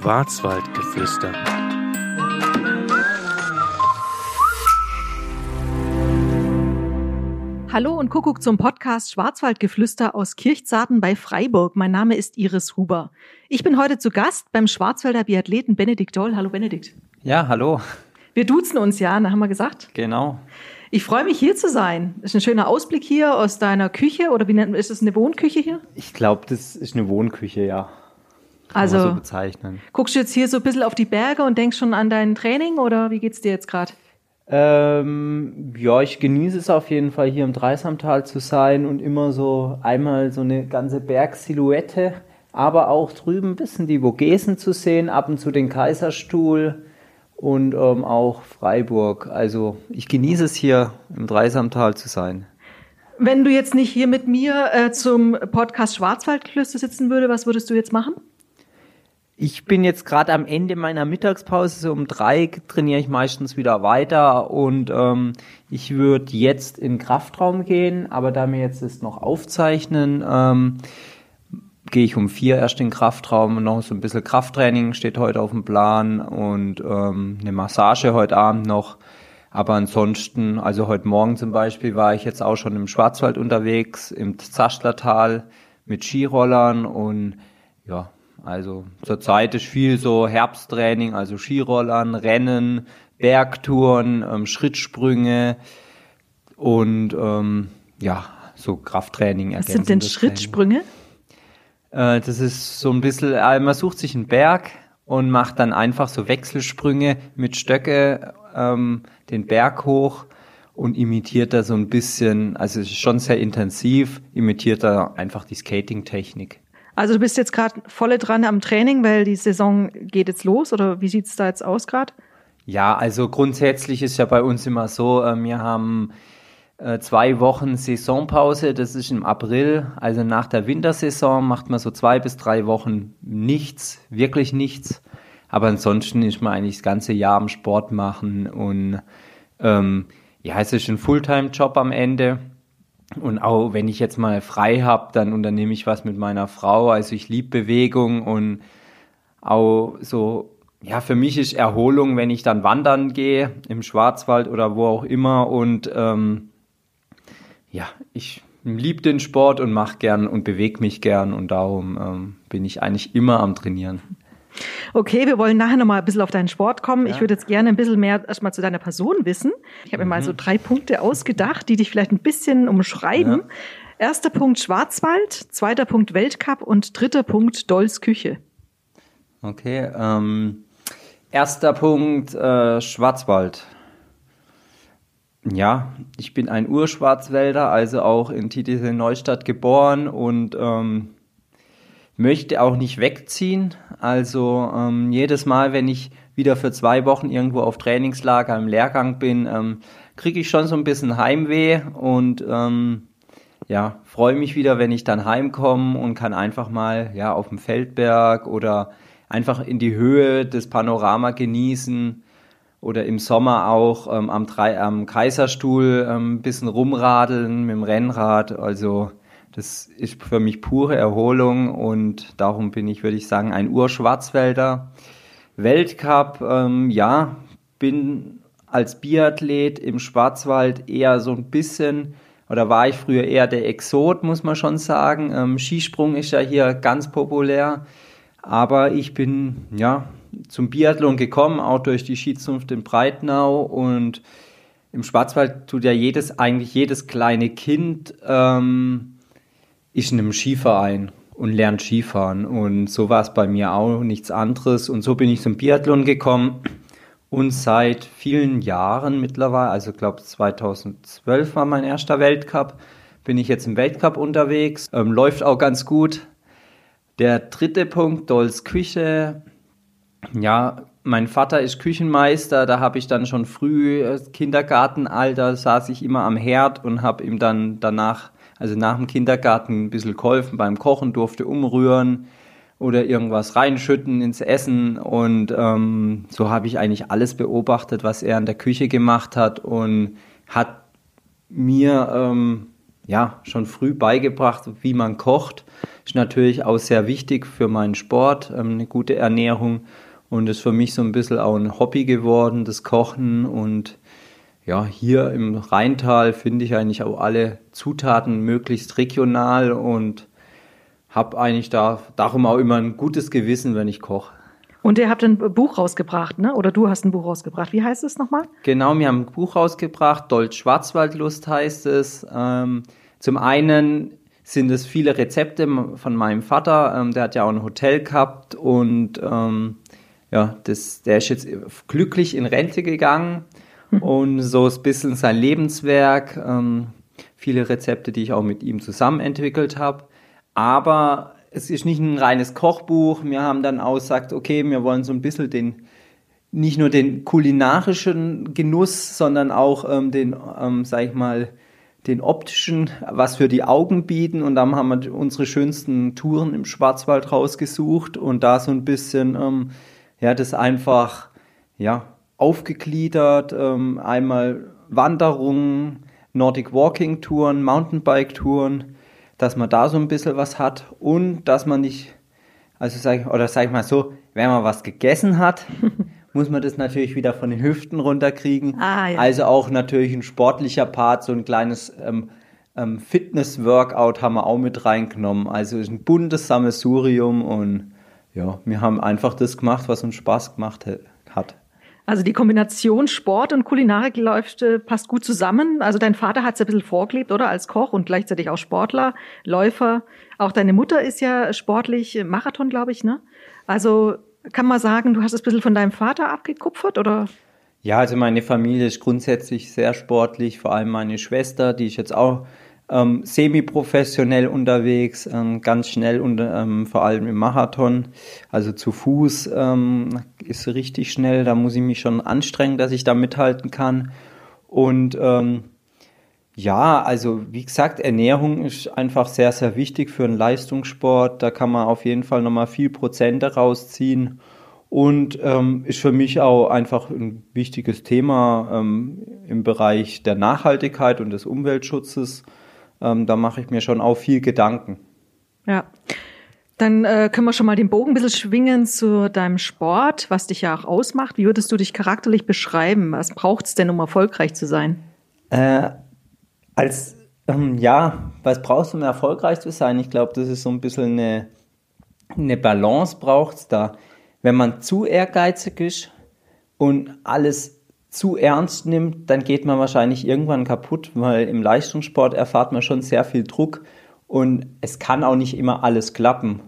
Schwarzwaldgeflüster. Hallo und Kuckuck zum Podcast Schwarzwaldgeflüster aus Kirchzarten bei Freiburg. Mein Name ist Iris Huber. Ich bin heute zu Gast beim Schwarzwälder Biathleten Benedikt Doll. Hallo Benedikt. Ja, hallo. Wir duzen uns ja, haben wir gesagt. Genau. Ich freue mich hier zu sein. Ist ein schöner Ausblick hier aus deiner Küche oder wie nennt man ist es eine Wohnküche hier? Ich glaube, das ist eine Wohnküche, ja. Also- so bezeichnen. Guckst du jetzt hier so ein bisschen auf die Berge und denkst schon an dein Training oder wie geht's dir jetzt gerade? Ähm, ja, ich genieße es auf jeden Fall hier im Dreisamtal zu sein und immer so einmal so eine ganze Bergsilhouette, aber auch drüben ein bisschen die Vogesen zu sehen, ab und zu den Kaiserstuhl und ähm, auch Freiburg. Also ich genieße es hier im Dreisamtal zu sein. Wenn du jetzt nicht hier mit mir äh, zum Podcast Schwarzwaldklöster sitzen würde, was würdest du jetzt machen? Ich bin jetzt gerade am Ende meiner Mittagspause, so um drei trainiere ich meistens wieder weiter und ähm, ich würde jetzt in Kraftraum gehen, aber da wir jetzt das noch aufzeichnen, ähm, gehe ich um vier erst in Kraftraum und noch so ein bisschen Krafttraining steht heute auf dem Plan und ähm, eine Massage heute Abend noch. Aber ansonsten, also heute Morgen zum Beispiel war ich jetzt auch schon im Schwarzwald unterwegs, im Zaschlertal mit Skirollern und ja, also zurzeit ist viel so Herbsttraining, also Skirollern, Rennen, Bergtouren, ähm, Schrittsprünge und ähm, ja, so Krafttraining. Was sind denn. Schrittsprünge? Äh, das ist so ein bisschen, äh, man sucht sich einen Berg und macht dann einfach so Wechselsprünge mit Stöcke ähm, den Berg hoch und imitiert da so ein bisschen, also es ist schon sehr intensiv, imitiert da einfach die Skating-Technik. Also du bist jetzt gerade volle dran am Training, weil die Saison geht jetzt los oder wie sieht's da jetzt aus gerade? Ja, also grundsätzlich ist ja bei uns immer so, äh, wir haben äh, zwei Wochen Saisonpause, das ist im April, also nach der Wintersaison macht man so zwei bis drei Wochen nichts, wirklich nichts. Aber ansonsten ist man eigentlich das ganze Jahr am Sport machen und ähm, ja, es ist ein Fulltime-Job am Ende. Und auch wenn ich jetzt mal frei habe, dann unternehme ich was mit meiner Frau. Also ich liebe Bewegung und auch so, ja, für mich ist Erholung, wenn ich dann wandern gehe, im Schwarzwald oder wo auch immer. Und ähm, ja, ich liebe den Sport und mache gern und bewege mich gern und darum ähm, bin ich eigentlich immer am Trainieren. Okay, wir wollen nachher nochmal ein bisschen auf deinen Sport kommen. Ich würde jetzt gerne ein bisschen mehr erstmal zu deiner Person wissen. Ich habe mir mal so drei Punkte ausgedacht, die dich vielleicht ein bisschen umschreiben. Erster Punkt Schwarzwald, zweiter Punkt Weltcup und dritter Punkt Dolls Küche. Okay, ähm, erster Punkt äh, Schwarzwald. Ja, ich bin ein Urschwarzwälder, also auch in Titisee Neustadt geboren und ähm, möchte auch nicht wegziehen. Also ähm, jedes Mal, wenn ich wieder für zwei Wochen irgendwo auf Trainingslager im Lehrgang bin, ähm, kriege ich schon so ein bisschen Heimweh und ähm, ja, freue mich wieder, wenn ich dann heimkomme und kann einfach mal ja auf dem Feldberg oder einfach in die Höhe des Panorama genießen oder im Sommer auch ähm, am, am Kaiserstuhl ähm, ein bisschen rumradeln mit dem Rennrad. Also das ist für mich pure Erholung und darum bin ich, würde ich sagen, ein Urschwarzwälder. Weltcup, ähm, ja, bin als Biathlet im Schwarzwald eher so ein bisschen, oder war ich früher eher der Exot, muss man schon sagen. Ähm, Skisprung ist ja hier ganz populär, aber ich bin, ja, zum Biathlon gekommen, auch durch die Skizunft in Breitnau und im Schwarzwald tut ja jedes, eigentlich jedes kleine Kind ähm, ist in einem Skiverein und lernt Skifahren. Und so war es bei mir auch nichts anderes. Und so bin ich zum Biathlon gekommen. Und seit vielen Jahren mittlerweile, also glaube 2012 war mein erster Weltcup, bin ich jetzt im Weltcup unterwegs. Ähm, läuft auch ganz gut. Der dritte Punkt, Dolls Küche. Ja, mein Vater ist Küchenmeister, da habe ich dann schon früh, äh, Kindergartenalter, saß ich immer am Herd und habe ihm dann danach, also nach dem Kindergarten, ein bisschen geholfen beim Kochen, durfte umrühren oder irgendwas reinschütten ins Essen. Und ähm, so habe ich eigentlich alles beobachtet, was er in der Küche gemacht hat und hat mir ähm, ja schon früh beigebracht, wie man kocht. Ist natürlich auch sehr wichtig für meinen Sport, ähm, eine gute Ernährung. Und ist für mich so ein bisschen auch ein Hobby geworden, das Kochen. Und ja, hier im Rheintal finde ich eigentlich auch alle Zutaten möglichst regional und habe eigentlich da darum auch immer ein gutes Gewissen, wenn ich koche. Und ihr habt ein Buch rausgebracht, ne? Oder du hast ein Buch rausgebracht. Wie heißt es nochmal? Genau, wir haben ein Buch rausgebracht. Dolch Schwarzwaldlust heißt es. Ähm, zum einen sind es viele Rezepte von meinem Vater. Ähm, der hat ja auch ein Hotel gehabt und ähm, ja, das, der ist jetzt glücklich in Rente gegangen. Und so ist ein bisschen sein Lebenswerk. Ähm, viele Rezepte, die ich auch mit ihm zusammen entwickelt habe. Aber es ist nicht ein reines Kochbuch. Wir haben dann auch gesagt, okay, wir wollen so ein bisschen den, nicht nur den kulinarischen Genuss, sondern auch ähm, den, ähm, sag ich mal, den optischen, was für die Augen bieten. Und dann haben wir unsere schönsten Touren im Schwarzwald rausgesucht und da so ein bisschen, ähm, ja, das einfach, ja, aufgegliedert. Ähm, einmal Wanderungen, Nordic Walking Touren, Mountainbike Touren, dass man da so ein bisschen was hat und dass man nicht, also sag ich, oder sag ich mal so, wenn man was gegessen hat, muss man das natürlich wieder von den Hüften runterkriegen. Ah, ja. Also auch natürlich ein sportlicher Part, so ein kleines ähm, ähm, Fitness-Workout haben wir auch mit reingenommen. Also ist ein buntes Sammelsurium und ja, wir haben einfach das gemacht, was uns Spaß gemacht hat. Also die Kombination Sport und Kulinarik läuft, äh, passt gut zusammen. Also dein Vater hat es ein bisschen vorgelebt, oder? Als Koch und gleichzeitig auch Sportler, Läufer. Auch deine Mutter ist ja sportlich, äh, Marathon, glaube ich, ne? Also kann man sagen, du hast es ein bisschen von deinem Vater abgekupfert, oder? Ja, also meine Familie ist grundsätzlich sehr sportlich, vor allem meine Schwester, die ist jetzt auch ähm, semi-professionell unterwegs, ähm, ganz schnell und ähm, vor allem im Marathon. Also zu Fuß ähm, ist richtig schnell, da muss ich mich schon anstrengen, dass ich da mithalten kann. Und ähm, ja, also wie gesagt, Ernährung ist einfach sehr, sehr wichtig für einen Leistungssport. Da kann man auf jeden Fall nochmal viel Prozent rausziehen. Und ähm, ist für mich auch einfach ein wichtiges Thema ähm, im Bereich der Nachhaltigkeit und des Umweltschutzes ähm, da mache ich mir schon auch viel Gedanken. Ja. Dann äh, können wir schon mal den Bogen ein bisschen schwingen zu deinem Sport, was dich ja auch ausmacht. Wie würdest du dich charakterlich beschreiben? Was braucht es denn, um erfolgreich zu sein? Äh, als, ähm, ja, was brauchst du, um erfolgreich zu sein? Ich glaube, das ist so ein bisschen eine, eine Balance braucht es da. Wenn man zu ehrgeizig ist und alles zu ernst nimmt, dann geht man wahrscheinlich irgendwann kaputt, weil im Leistungssport erfahrt man schon sehr viel Druck und es kann auch nicht immer alles klappen.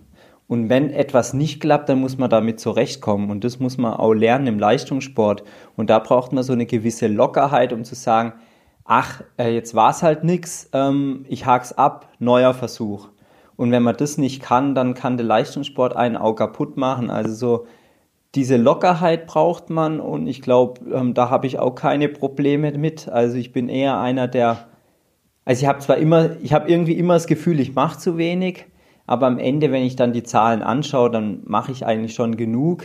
Und wenn etwas nicht klappt, dann muss man damit zurechtkommen. Und das muss man auch lernen im Leistungssport. Und da braucht man so eine gewisse Lockerheit, um zu sagen, ach, äh, jetzt war es halt nichts, ähm, ich hak's ab, neuer Versuch. Und wenn man das nicht kann, dann kann der Leistungssport einen auch kaputt machen. Also so diese Lockerheit braucht man und ich glaube, ähm, da habe ich auch keine Probleme mit. Also ich bin eher einer, der, also ich habe zwar immer, ich habe irgendwie immer das Gefühl, ich mache zu wenig, aber am Ende, wenn ich dann die Zahlen anschaue, dann mache ich eigentlich schon genug.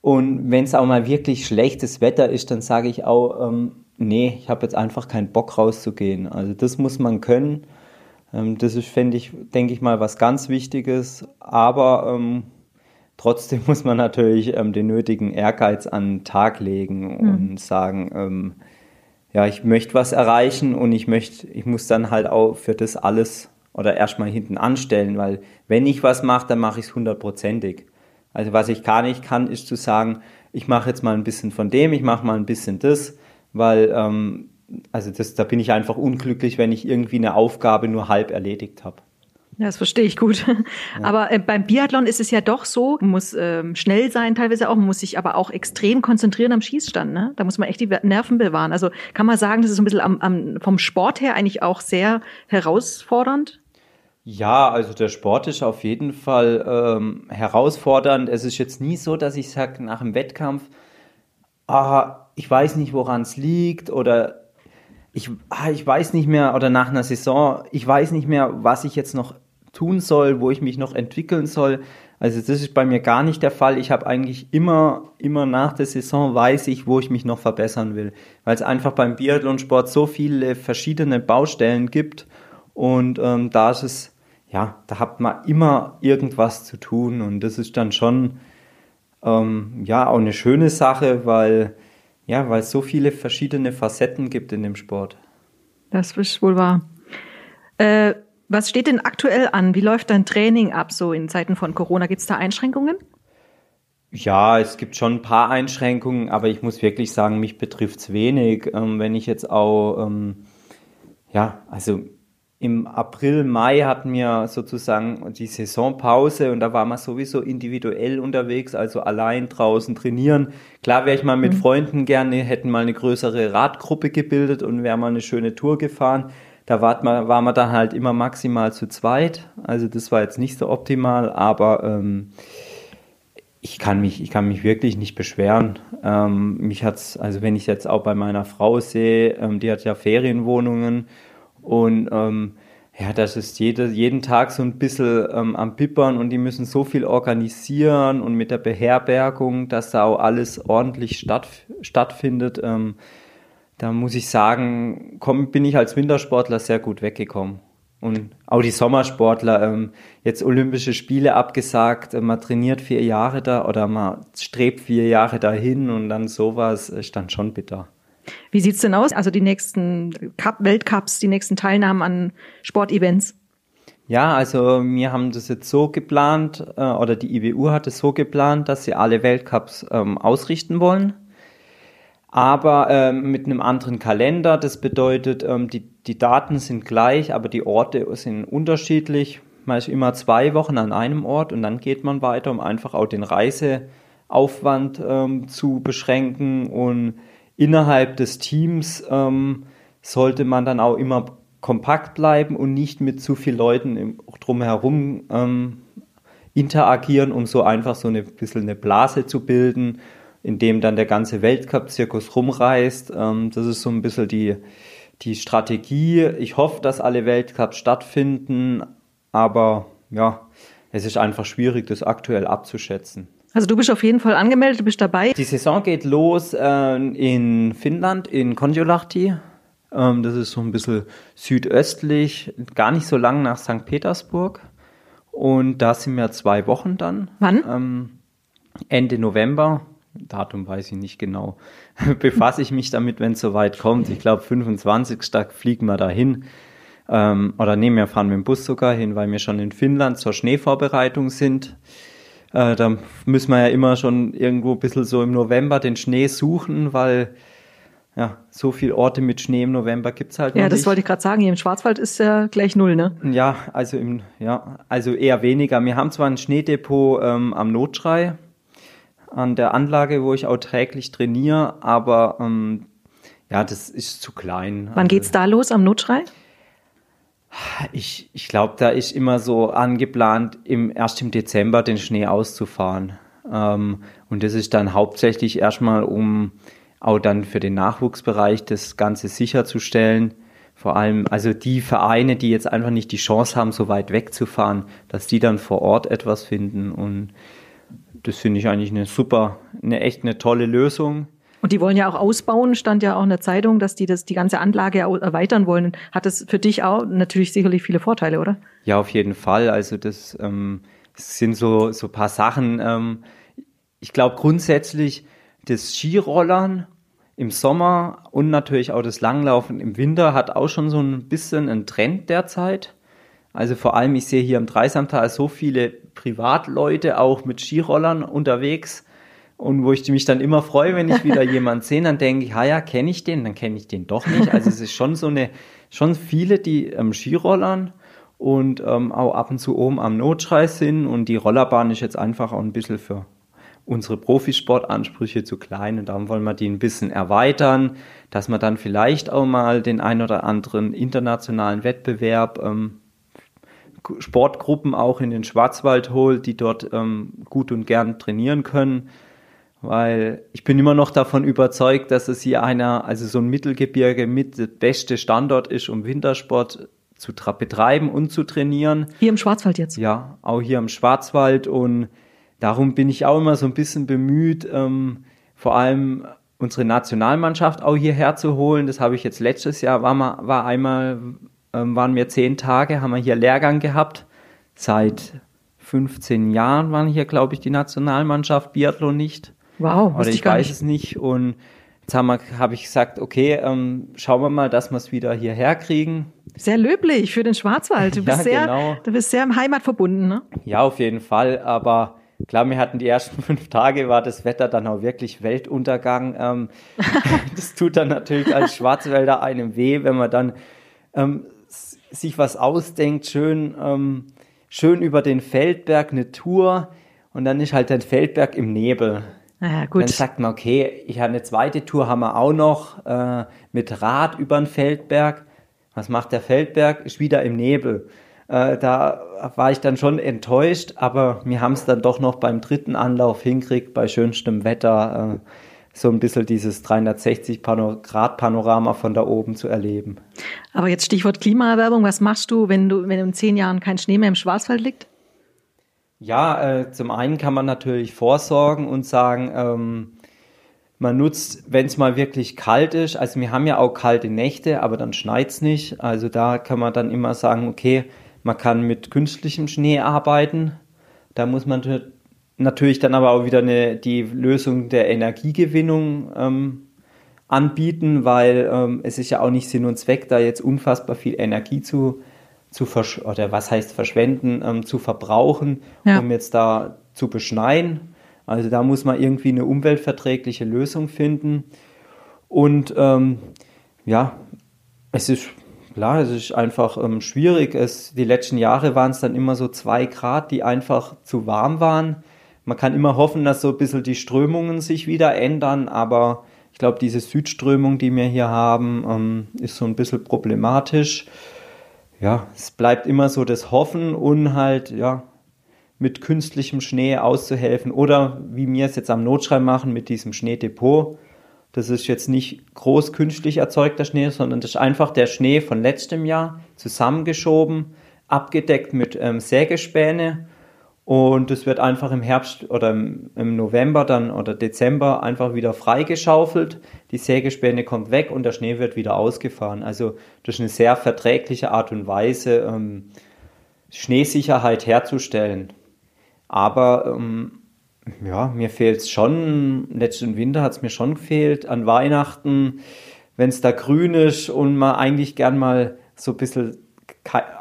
Und wenn es auch mal wirklich schlechtes Wetter ist, dann sage ich auch, ähm, nee, ich habe jetzt einfach keinen Bock rauszugehen. Also das muss man können. Ähm, das ist, finde ich, denke ich mal, was ganz Wichtiges. Aber ähm, Trotzdem muss man natürlich ähm, den nötigen Ehrgeiz an den Tag legen und mhm. sagen, ähm, ja, ich möchte was erreichen und ich möchte, ich muss dann halt auch für das alles oder erstmal hinten anstellen, weil wenn ich was mache, dann mache ich es hundertprozentig. Also was ich gar nicht kann, ist zu sagen, ich mache jetzt mal ein bisschen von dem, ich mache mal ein bisschen das, weil ähm, also das, da bin ich einfach unglücklich, wenn ich irgendwie eine Aufgabe nur halb erledigt habe. Ja, das verstehe ich gut. Ja. Aber äh, beim Biathlon ist es ja doch so, man muss ähm, schnell sein teilweise auch, man muss sich aber auch extrem konzentrieren am Schießstand. Ne? Da muss man echt die Nerven bewahren. Also kann man sagen, das ist so ein bisschen am, am, vom Sport her eigentlich auch sehr herausfordernd? Ja, also der Sport ist auf jeden Fall ähm, herausfordernd. Es ist jetzt nie so, dass ich sage nach dem Wettkampf, ah, ich weiß nicht, woran es liegt oder ich, ah, ich weiß nicht mehr, oder nach einer Saison, ich weiß nicht mehr, was ich jetzt noch tun soll, wo ich mich noch entwickeln soll. Also das ist bei mir gar nicht der Fall. Ich habe eigentlich immer, immer nach der Saison weiß ich, wo ich mich noch verbessern will, weil es einfach beim Biathlonsport so viele verschiedene Baustellen gibt Und ähm, da ist es, ja, da hat man immer irgendwas zu tun und das ist dann schon, ähm, ja, auch eine schöne Sache, weil, ja, weil es so viele verschiedene Facetten gibt in dem Sport. Das ist wohl wahr. Äh, was steht denn aktuell an? Wie läuft dein Training ab so in Zeiten von Corona? Gibt es da Einschränkungen? Ja, es gibt schon ein paar Einschränkungen, aber ich muss wirklich sagen, mich betrifft es wenig. Ähm, wenn ich jetzt auch, ähm, ja, also im April, Mai hatten wir sozusagen die Saisonpause und da war man sowieso individuell unterwegs, also allein draußen trainieren. Klar wäre ich mal mit mhm. Freunden gerne, hätten mal eine größere Radgruppe gebildet und wäre mal eine schöne Tour gefahren. Da war man, war man dann halt immer maximal zu zweit. Also das war jetzt nicht so optimal, aber ähm, ich kann mich, ich kann mich wirklich nicht beschweren. Ähm, mich hat's, also wenn ich jetzt auch bei meiner Frau sehe, ähm, die hat ja Ferienwohnungen und ähm, ja, das ist jede, jeden Tag so ein bisschen ähm, am Pippern und die müssen so viel organisieren und mit der Beherbergung, dass da auch alles ordentlich statt, stattfindet. Ähm, da muss ich sagen, komm, bin ich als Wintersportler sehr gut weggekommen. Und auch die Sommersportler, ähm, jetzt Olympische Spiele abgesagt, äh, man trainiert vier Jahre da oder man strebt vier Jahre dahin und dann sowas ist dann schon bitter. Wie sieht's denn aus? Also die nächsten Cup, Weltcups, die nächsten Teilnahmen an Sportevents? Ja, also wir haben das jetzt so geplant, äh, oder die IWU hat es so geplant, dass sie alle Weltcups ähm, ausrichten wollen aber ähm, mit einem anderen Kalender. Das bedeutet, ähm, die, die Daten sind gleich, aber die Orte sind unterschiedlich. Man ist immer zwei Wochen an einem Ort und dann geht man weiter, um einfach auch den Reiseaufwand ähm, zu beschränken. Und innerhalb des Teams ähm, sollte man dann auch immer kompakt bleiben und nicht mit zu vielen Leuten im, drumherum ähm, interagieren, um so einfach so ein bisschen eine Blase zu bilden in dem dann der ganze Weltcup-Zirkus rumreist. Ähm, das ist so ein bisschen die, die Strategie. Ich hoffe, dass alle Weltcups stattfinden, aber ja, es ist einfach schwierig, das aktuell abzuschätzen. Also du bist auf jeden Fall angemeldet, du bist dabei. Die Saison geht los äh, in Finnland, in Konjolahti. Ähm, das ist so ein bisschen südöstlich, gar nicht so lang nach St. Petersburg. Und da sind wir zwei Wochen dann. Wann? Ähm, Ende November. Datum weiß ich nicht genau, befasse ich mich damit, wenn es soweit kommt. Ich glaube, 25. fliegen wir dahin. Ähm, oder nehmen wir fahren mit dem Bus sogar hin, weil wir schon in Finnland zur Schneevorbereitung sind. Äh, da müssen wir ja immer schon irgendwo ein bisschen so im November den Schnee suchen, weil ja, so viele Orte mit Schnee im November gibt es halt ja, nicht. Ja, das wollte ich gerade sagen. Hier im Schwarzwald ist ja gleich null, ne? Ja, also im, ja, also eher weniger. Wir haben zwar ein Schneedepot ähm, am Notschrei, an der Anlage, wo ich auch täglich trainiere, aber ähm, ja, das ist zu klein. Wann also, geht's da los am Notschrei? Ich, ich glaube, da ist immer so angeplant, im, erst im Dezember den Schnee auszufahren. Ähm, und das ist dann hauptsächlich erstmal, um auch dann für den Nachwuchsbereich das Ganze sicherzustellen. Vor allem, also die Vereine, die jetzt einfach nicht die Chance haben, so weit wegzufahren, dass die dann vor Ort etwas finden. Und das finde ich eigentlich eine super, eine echt eine tolle Lösung. Und die wollen ja auch ausbauen, stand ja auch in der Zeitung, dass die das, die ganze Anlage erweitern wollen. Hat das für dich auch natürlich sicherlich viele Vorteile, oder? Ja, auf jeden Fall. Also das, ähm, das sind so, so paar Sachen. Ähm, ich glaube grundsätzlich, das Skirollern im Sommer und natürlich auch das Langlaufen im Winter hat auch schon so ein bisschen einen Trend derzeit. Also vor allem, ich sehe hier im Dreisamtal so viele Privatleute auch mit Skirollern unterwegs. Und wo ich mich dann immer freue, wenn ich wieder jemanden sehe, dann denke ich, ha ja, kenne ich den, dann kenne ich den doch nicht. Also es ist schon so eine, schon viele, die ähm, Skirollern und ähm, auch ab und zu oben am Notschrei sind. Und die Rollerbahn ist jetzt einfach auch ein bisschen für unsere Profisportansprüche zu klein. Und darum wollen wir die ein bisschen erweitern, dass man dann vielleicht auch mal den ein oder anderen internationalen Wettbewerb ähm, Sportgruppen auch in den Schwarzwald holt, die dort ähm, gut und gern trainieren können. Weil ich bin immer noch davon überzeugt, dass es hier einer, also so ein Mittelgebirge mit der beste Standort ist, um Wintersport zu betreiben und zu trainieren. Hier im Schwarzwald jetzt? Ja, auch hier im Schwarzwald. Und darum bin ich auch immer so ein bisschen bemüht, ähm, vor allem unsere Nationalmannschaft auch hierher zu holen. Das habe ich jetzt letztes Jahr, war, mal, war einmal ähm, waren wir zehn Tage, haben wir hier Lehrgang gehabt. Seit 15 Jahren waren hier, glaube ich, die Nationalmannschaft Biathlon nicht. Wow, Oder ich, ich weiß nicht. es nicht. Und jetzt habe hab ich gesagt, okay, ähm, schauen wir mal, dass wir es wieder hierher kriegen. Sehr löblich für den Schwarzwald. Du bist, ja, sehr, genau. du bist sehr heimatverbunden, ne? Ja, auf jeden Fall. Aber klar, wir hatten die ersten fünf Tage, war das Wetter dann auch wirklich Weltuntergang. Ähm, das tut dann natürlich als Schwarzwälder einem weh, wenn man dann ähm, sich was ausdenkt, schön, ähm, schön über den Feldberg eine Tour und dann ist halt der Feldberg im Nebel. Ja, gut. Dann sagt man, okay, ich habe eine zweite Tour, haben wir auch noch äh, mit Rad über den Feldberg. Was macht der Feldberg? Ist wieder im Nebel. Äh, da war ich dann schon enttäuscht, aber wir haben es dann doch noch beim dritten Anlauf hinkriegt, bei schönstem Wetter. Äh, so ein bisschen dieses 360-Grad-Panorama von da oben zu erleben. Aber jetzt Stichwort Klimaerwerbung, was machst du, wenn du, wenn in zehn Jahren kein Schnee mehr im Schwarzwald liegt? Ja, äh, zum einen kann man natürlich vorsorgen und sagen, ähm, man nutzt, wenn es mal wirklich kalt ist, also wir haben ja auch kalte Nächte, aber dann schneit es nicht. Also da kann man dann immer sagen, okay, man kann mit künstlichem Schnee arbeiten. Da muss man natürlich dann aber auch wieder eine, die Lösung der Energiegewinnung ähm, anbieten, weil ähm, es ist ja auch nicht Sinn und Zweck, da jetzt unfassbar viel Energie zu, zu versch oder was heißt verschwenden, ähm, zu verbrauchen, ja. um jetzt da zu beschneien. Also da muss man irgendwie eine umweltverträgliche Lösung finden. Und ähm, ja, es ist klar, es ist einfach ähm, schwierig. Es, die letzten Jahre waren es dann immer so zwei Grad, die einfach zu warm waren man kann immer hoffen, dass so ein bisschen die Strömungen sich wieder ändern, aber ich glaube, diese Südströmung, die wir hier haben, ähm, ist so ein bisschen problematisch. Ja, es bleibt immer so das Hoffen und halt, ja, mit künstlichem Schnee auszuhelfen oder wie wir es jetzt am Notschrei machen mit diesem Schneedepot. Das ist jetzt nicht groß künstlich erzeugter Schnee, sondern das ist einfach der Schnee von letztem Jahr zusammengeschoben, abgedeckt mit ähm, Sägespäne und es wird einfach im Herbst oder im, November dann oder Dezember einfach wieder freigeschaufelt. Die Sägespäne kommt weg und der Schnee wird wieder ausgefahren. Also das ist eine sehr verträgliche Art und Weise, ähm, Schneesicherheit herzustellen. Aber ähm, ja, mir fehlt es schon, letzten Winter hat es mir schon gefehlt, an Weihnachten, wenn es da grün ist und man eigentlich gern mal so ein bisschen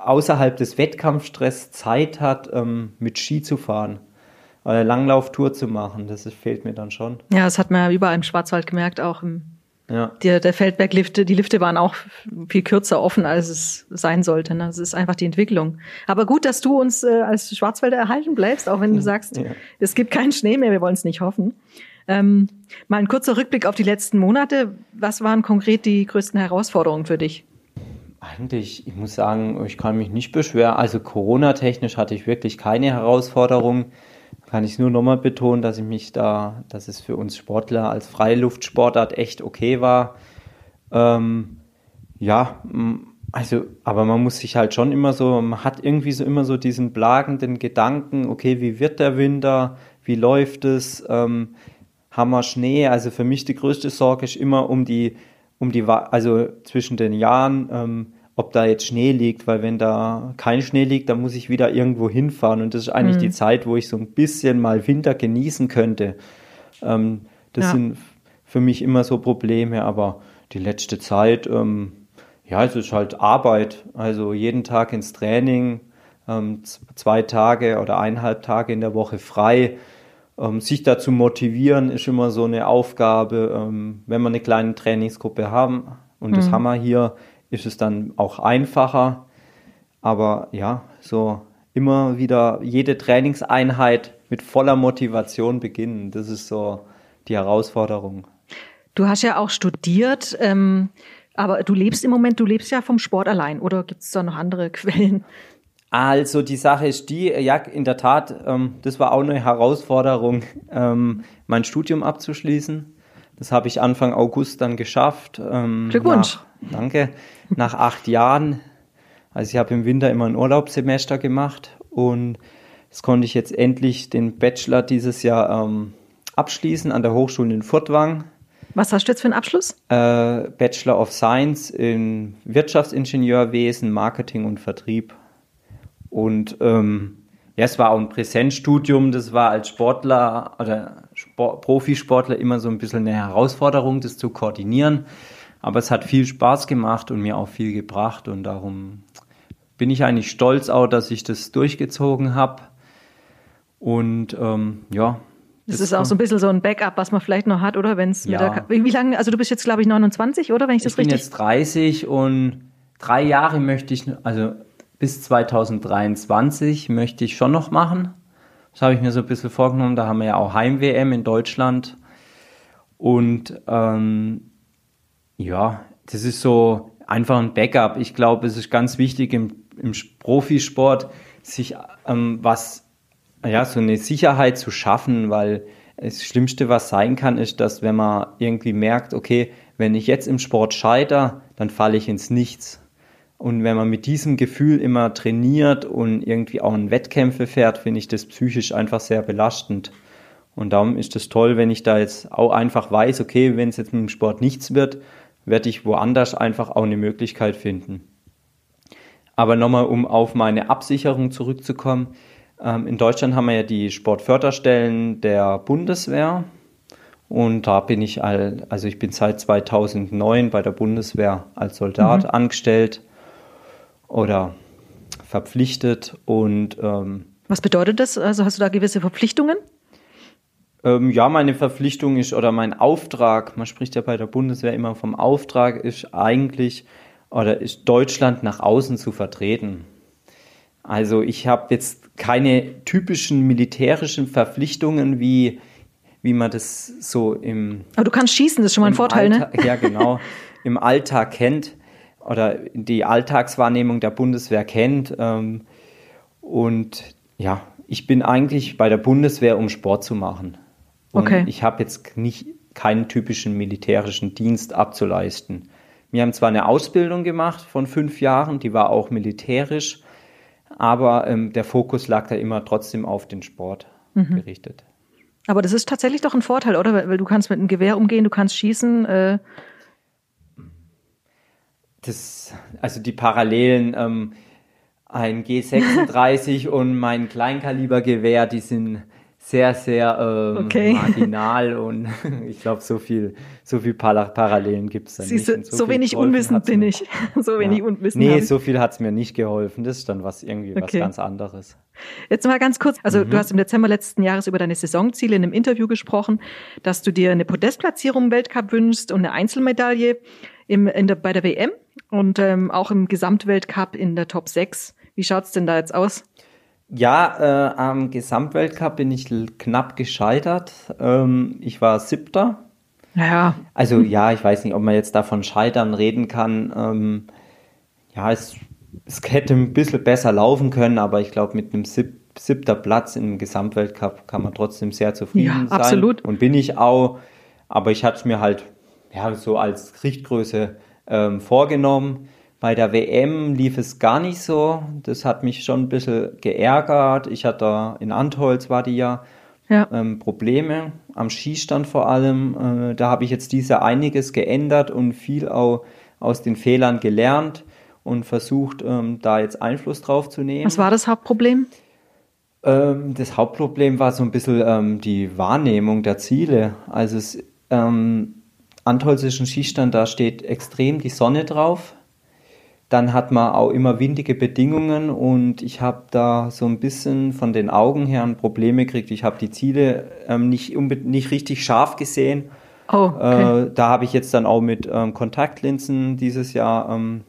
außerhalb des Wettkampfstress Zeit hat, ähm, mit Ski zu fahren. Eine Langlauftour zu machen, das fehlt mir dann schon. Ja, das hat man ja überall im Schwarzwald gemerkt, auch im, ja. der, der Feldberglifte, die Lifte waren auch viel kürzer offen, als es sein sollte. Ne? Das ist einfach die Entwicklung. Aber gut, dass du uns äh, als Schwarzwälder erhalten bleibst, auch wenn du sagst, ja. es gibt keinen Schnee mehr, wir wollen es nicht hoffen. Ähm, mal ein kurzer Rückblick auf die letzten Monate. Was waren konkret die größten Herausforderungen für dich? Eigentlich, ich muss sagen, ich kann mich nicht beschweren. Also Corona-technisch hatte ich wirklich keine Herausforderung. Kann ich nur nochmal betonen, dass ich mich da, dass es für uns Sportler als Freiluftsportart echt okay war. Ähm, ja, also, aber man muss sich halt schon immer so, man hat irgendwie so immer so diesen plagenden Gedanken, okay, wie wird der Winter, wie läuft es, ähm, haben wir Schnee? Also für mich die größte Sorge ist immer um die um die, also zwischen den Jahren, ähm, ob da jetzt Schnee liegt, weil wenn da kein Schnee liegt, dann muss ich wieder irgendwo hinfahren und das ist eigentlich mhm. die Zeit, wo ich so ein bisschen mal Winter genießen könnte. Ähm, das ja. sind für mich immer so Probleme, aber die letzte Zeit, ähm, ja, es ist halt Arbeit, also jeden Tag ins Training, ähm, zwei Tage oder eineinhalb Tage in der Woche frei sich dazu motivieren ist immer so eine Aufgabe. Ähm, wenn wir eine kleine Trainingsgruppe haben, und mhm. das haben wir hier, ist es dann auch einfacher. Aber ja, so immer wieder jede Trainingseinheit mit voller Motivation beginnen. Das ist so die Herausforderung. Du hast ja auch studiert, ähm, aber du lebst im Moment, du lebst ja vom Sport allein oder gibt es da noch andere Quellen? Also die Sache ist die, ja, in der Tat, ähm, das war auch eine Herausforderung, ähm, mein Studium abzuschließen. Das habe ich Anfang August dann geschafft. Ähm, Glückwunsch. Nach, danke. Nach acht Jahren. Also ich habe im Winter immer ein Urlaubssemester gemacht und das konnte ich jetzt endlich den Bachelor dieses Jahr ähm, abschließen an der Hochschule in Furtwang. Was hast du jetzt für einen Abschluss? Äh, Bachelor of Science in Wirtschaftsingenieurwesen, Marketing und Vertrieb. Und ähm, ja, es war auch ein Präsenzstudium, das war als Sportler oder Sport, Profisportler immer so ein bisschen eine Herausforderung, das zu koordinieren. Aber es hat viel Spaß gemacht und mir auch viel gebracht und darum bin ich eigentlich stolz auch, dass ich das durchgezogen habe. Und ähm, ja. Das, das ist auch so ein bisschen so ein Backup, was man vielleicht noch hat, oder? Wenn es ja. wie, wie lange, also du bist jetzt, glaube ich, 29, oder? Wenn ich das ich richtig. Ich bin jetzt 30 und drei Jahre möchte ich, also bis 2023 möchte ich schon noch machen. Das habe ich mir so ein bisschen vorgenommen. Da haben wir ja auch Heim-WM in Deutschland. Und ähm, ja, das ist so einfach ein Backup. Ich glaube, es ist ganz wichtig im, im Profisport, sich ähm, was, ja, so eine Sicherheit zu schaffen, weil das Schlimmste, was sein kann, ist, dass wenn man irgendwie merkt, okay, wenn ich jetzt im Sport scheitere, dann falle ich ins Nichts. Und wenn man mit diesem Gefühl immer trainiert und irgendwie auch in Wettkämpfe fährt, finde ich das psychisch einfach sehr belastend. Und darum ist es toll, wenn ich da jetzt auch einfach weiß, okay, wenn es jetzt mit dem Sport nichts wird, werde ich woanders einfach auch eine Möglichkeit finden. Aber nochmal, um auf meine Absicherung zurückzukommen. Ähm, in Deutschland haben wir ja die Sportförderstellen der Bundeswehr. Und da bin ich, all, also ich bin seit 2009 bei der Bundeswehr als Soldat mhm. angestellt oder verpflichtet und ähm, was bedeutet das? Also hast du da gewisse Verpflichtungen? Ähm, ja, meine Verpflichtung ist oder mein Auftrag, man spricht ja bei der Bundeswehr immer vom Auftrag, ist eigentlich oder ist Deutschland nach außen zu vertreten. Also ich habe jetzt keine typischen militärischen Verpflichtungen, wie, wie man das so im. Aber du kannst schießen, das ist schon mal ein Vorteil, Alltag, ne? Ja, genau. Im Alltag kennt oder die Alltagswahrnehmung der Bundeswehr kennt. Ähm, und ja, ich bin eigentlich bei der Bundeswehr, um Sport zu machen. Und okay. ich habe jetzt nicht keinen typischen militärischen Dienst abzuleisten. Wir haben zwar eine Ausbildung gemacht von fünf Jahren, die war auch militärisch, aber ähm, der Fokus lag da immer trotzdem auf den Sport mhm. gerichtet. Aber das ist tatsächlich doch ein Vorteil, oder? Weil du kannst mit einem Gewehr umgehen, du kannst schießen. Äh das, also die Parallelen, ähm, ein G36 und mein Kleinkalibergewehr, die sind sehr, sehr ähm, okay. marginal und ich glaube, so viel, so viel Parallelen gibt es da nicht. So, so wenig unwissend bin ich. so wenig ja. unwissend. Nee, so viel hat es mir nicht geholfen. Das ist dann was irgendwie okay. was ganz anderes. Jetzt mal ganz kurz. Also mhm. du hast im Dezember letzten Jahres über deine Saisonziele in einem Interview gesprochen, dass du dir eine Podestplatzierung im Weltcup wünschst und eine Einzelmedaille im, in der, bei der WM und ähm, auch im Gesamtweltcup in der Top 6. Wie schaut's denn da jetzt aus? Ja, äh, am Gesamtweltcup bin ich knapp gescheitert. Ähm, ich war siebter. Ja. Also ja, ich weiß nicht, ob man jetzt davon scheitern reden kann. Ähm, ja, es, es hätte ein bisschen besser laufen können, aber ich glaube, mit einem sieb siebter Platz im Gesamtweltcup kann man trotzdem sehr zufrieden ja, sein. Absolut. Und bin ich auch. Aber ich hatte es mir halt ja, so als Richtgröße ähm, vorgenommen. Bei der WM lief es gar nicht so. Das hat mich schon ein bisschen geärgert. Ich hatte in Antholz war die ja, ja. Ähm, Probleme am Skistand vor allem. Äh, da habe ich jetzt diese einiges geändert und viel auch aus den Fehlern gelernt und versucht, ähm, da jetzt Einfluss drauf zu nehmen. Was war das Hauptproblem? Ähm, das Hauptproblem war so ein bisschen ähm, die Wahrnehmung der Ziele. Also es, ähm, Antholz ist ein Skistand, da steht extrem die Sonne drauf dann hat man auch immer windige Bedingungen und ich habe da so ein bisschen von den Augen her ein Problem gekriegt. Ich habe die Ziele ähm, nicht, nicht richtig scharf gesehen. Oh, okay. äh, da habe ich jetzt dann auch mit ähm, Kontaktlinsen dieses Jahr ähm,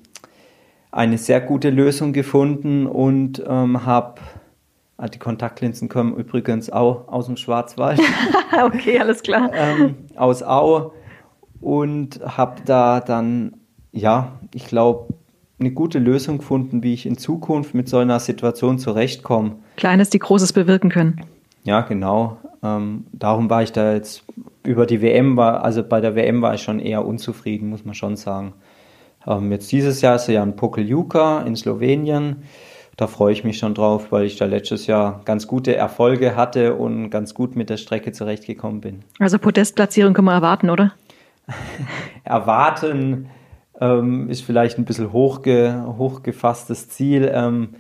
eine sehr gute Lösung gefunden und ähm, habe ah, die Kontaktlinsen kommen übrigens auch aus dem Schwarzwald. okay, alles klar. Ähm, aus Au und habe da dann, ja, ich glaube, eine gute Lösung gefunden, wie ich in Zukunft mit so einer Situation zurechtkomme. Kleines, die Großes bewirken können. Ja, genau. Ähm, darum war ich da jetzt über die WM, war, also bei der WM war ich schon eher unzufrieden, muss man schon sagen. Ähm, jetzt dieses Jahr ist ja ein Pokeljuka in Slowenien. Da freue ich mich schon drauf, weil ich da letztes Jahr ganz gute Erfolge hatte und ganz gut mit der Strecke zurechtgekommen bin. Also Podestplatzierung können wir erwarten, oder? erwarten, ähm, ist vielleicht ein bisschen hochge, hochgefasstes Ziel. Ähm,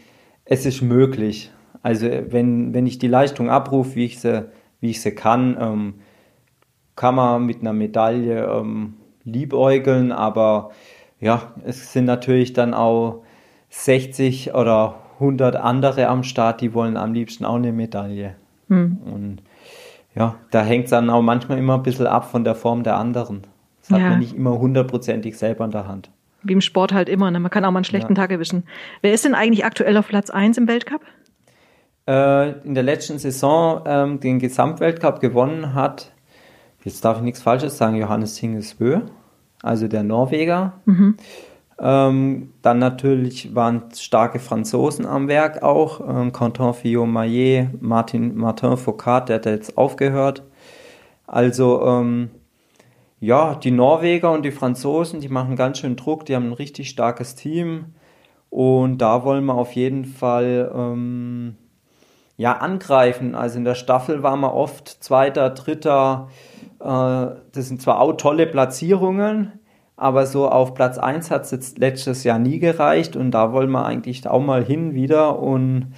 es ist möglich. Also wenn, wenn ich die Leistung abrufe, wie ich sie, wie ich sie kann, ähm, kann man mit einer Medaille ähm, liebäugeln, aber ja, es sind natürlich dann auch 60 oder 100 andere am Start, die wollen am liebsten auch eine Medaille. Hm. Und ja, da hängt es dann auch manchmal immer ein bisschen ab von der Form der anderen. Das hat ja. man nicht immer hundertprozentig selber in der Hand. Wie im Sport halt immer, ne? man kann auch mal einen schlechten ja. Tag erwischen. Wer ist denn eigentlich aktuell auf Platz 1 im Weltcup? Äh, in der letzten Saison ähm, den Gesamtweltcup gewonnen hat, jetzt darf ich nichts Falsches sagen, Johannes Hingesbö, also der Norweger. Mhm. Ähm, dann natürlich waren starke Franzosen am Werk auch. Ähm, Quentin Fillon-Maillet, Martin, Martin Foucault, der hat jetzt aufgehört. Also, ähm, ja, die Norweger und die Franzosen, die machen ganz schön Druck, die haben ein richtig starkes Team. Und da wollen wir auf jeden Fall ähm, ja, angreifen. Also in der Staffel waren wir oft Zweiter, Dritter. Äh, das sind zwar auch tolle Platzierungen, aber so auf Platz 1 hat es letztes Jahr nie gereicht und da wollen wir eigentlich auch mal hin wieder und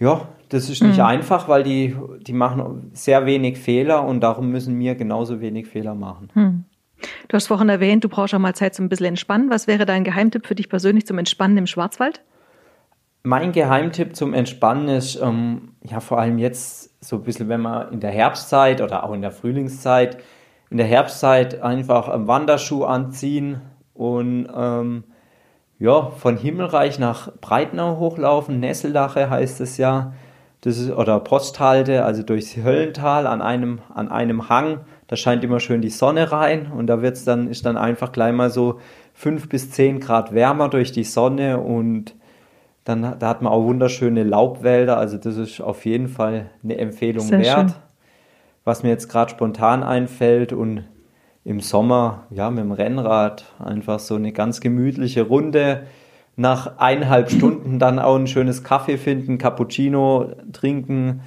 ja, das ist nicht mhm. einfach, weil die, die machen sehr wenig Fehler und darum müssen wir genauso wenig Fehler machen. Mhm. Du hast vorhin erwähnt, du brauchst auch mal Zeit zum ein bisschen entspannen. Was wäre dein Geheimtipp für dich persönlich zum Entspannen im Schwarzwald? Mein Geheimtipp zum Entspannen ist, ähm, ja, vor allem jetzt so ein bisschen, wenn man in der Herbstzeit oder auch in der Frühlingszeit in der Herbstzeit einfach einen Wanderschuh anziehen und ähm, ja, von Himmelreich nach Breitnau hochlaufen. Nesseldache heißt es ja. Das ist, oder Posthalde, also durchs Höllental an einem, an einem Hang. Da scheint immer schön die Sonne rein und da wird's dann, ist dann einfach gleich mal so fünf bis zehn Grad wärmer durch die Sonne und dann da hat man auch wunderschöne Laubwälder. Also das ist auf jeden Fall eine Empfehlung Sehr wert. Schön was mir jetzt gerade spontan einfällt und im Sommer, ja, mit dem Rennrad einfach so eine ganz gemütliche Runde. Nach eineinhalb Stunden dann auch ein schönes Kaffee finden, Cappuccino trinken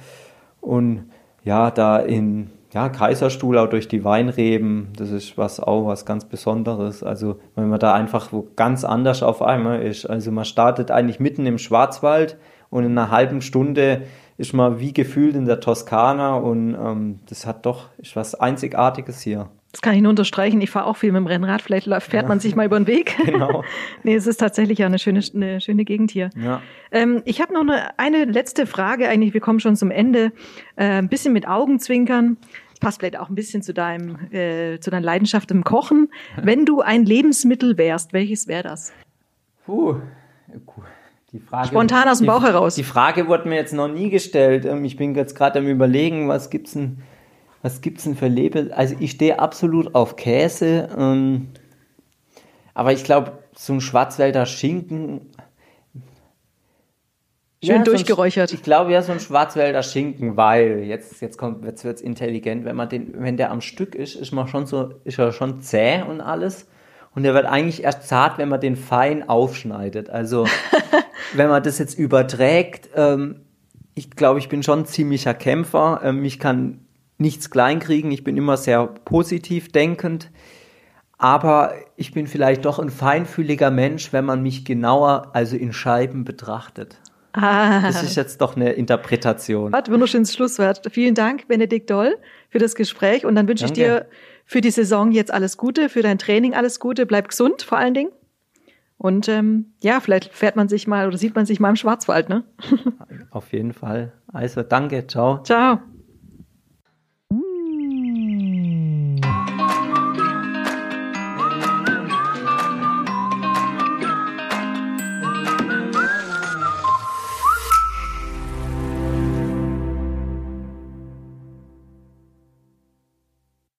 und ja, da in ja, Kaiserstuhl auch durch die Weinreben, das ist was auch was ganz Besonderes. Also wenn man da einfach wo ganz anders auf einmal ist. Also man startet eigentlich mitten im Schwarzwald und in einer halben Stunde ist man wie gefühlt in der Toskana und ähm, das hat doch ist was Einzigartiges hier. Das kann ich nur unterstreichen. Ich fahre auch viel mit dem Rennrad. Vielleicht fährt ja. man sich mal über den Weg. Genau. nee, es ist tatsächlich ja eine schöne, eine schöne Gegend hier. Ja. Ähm, ich habe noch eine, eine letzte Frage. Eigentlich, wir kommen schon zum Ende. Äh, ein bisschen mit Augenzwinkern. Passt vielleicht auch ein bisschen zu deinem, äh, zu deiner Leidenschaft im Kochen. Wenn du ein Lebensmittel wärst, welches wäre das? Puh. Die Frage, Spontan aus dem Bauch die, heraus. Die Frage wurde mir jetzt noch nie gestellt. Ähm, ich bin jetzt gerade am überlegen, was gibt's denn, was gibt's denn für Lebensmittel? Also ich stehe absolut auf Käse, ähm, aber ich glaube, so ein Schwarzwälder Schinken. Schön ja, durchgeräuchert. So ein, ich glaube ja, so ein Schwarzwälder Schinken, weil jetzt, jetzt kommt, jetzt wird's intelligent, wenn man den, wenn der am Stück ist, ist man schon so, ist er schon zäh und alles. Und der wird eigentlich erst zart, wenn man den fein aufschneidet. Also wenn man das jetzt überträgt, ähm, ich glaube, ich bin schon ein ziemlicher Kämpfer. Ähm, ich kann nichts kleinkriegen. Ich bin immer sehr positiv denkend. Aber ich bin vielleicht doch ein feinfühliger Mensch, wenn man mich genauer, also in Scheiben betrachtet. Ah. Das ist jetzt doch eine Interpretation. Warte, wunderschönes Schlusswort. Vielen Dank, Benedikt Doll, für das Gespräch. Und dann wünsche ich dir für die Saison jetzt alles Gute, für dein Training alles Gute. Bleib gesund vor allen Dingen. Und ähm, ja, vielleicht fährt man sich mal oder sieht man sich mal im Schwarzwald, ne? Auf jeden Fall. Also danke, ciao. Ciao.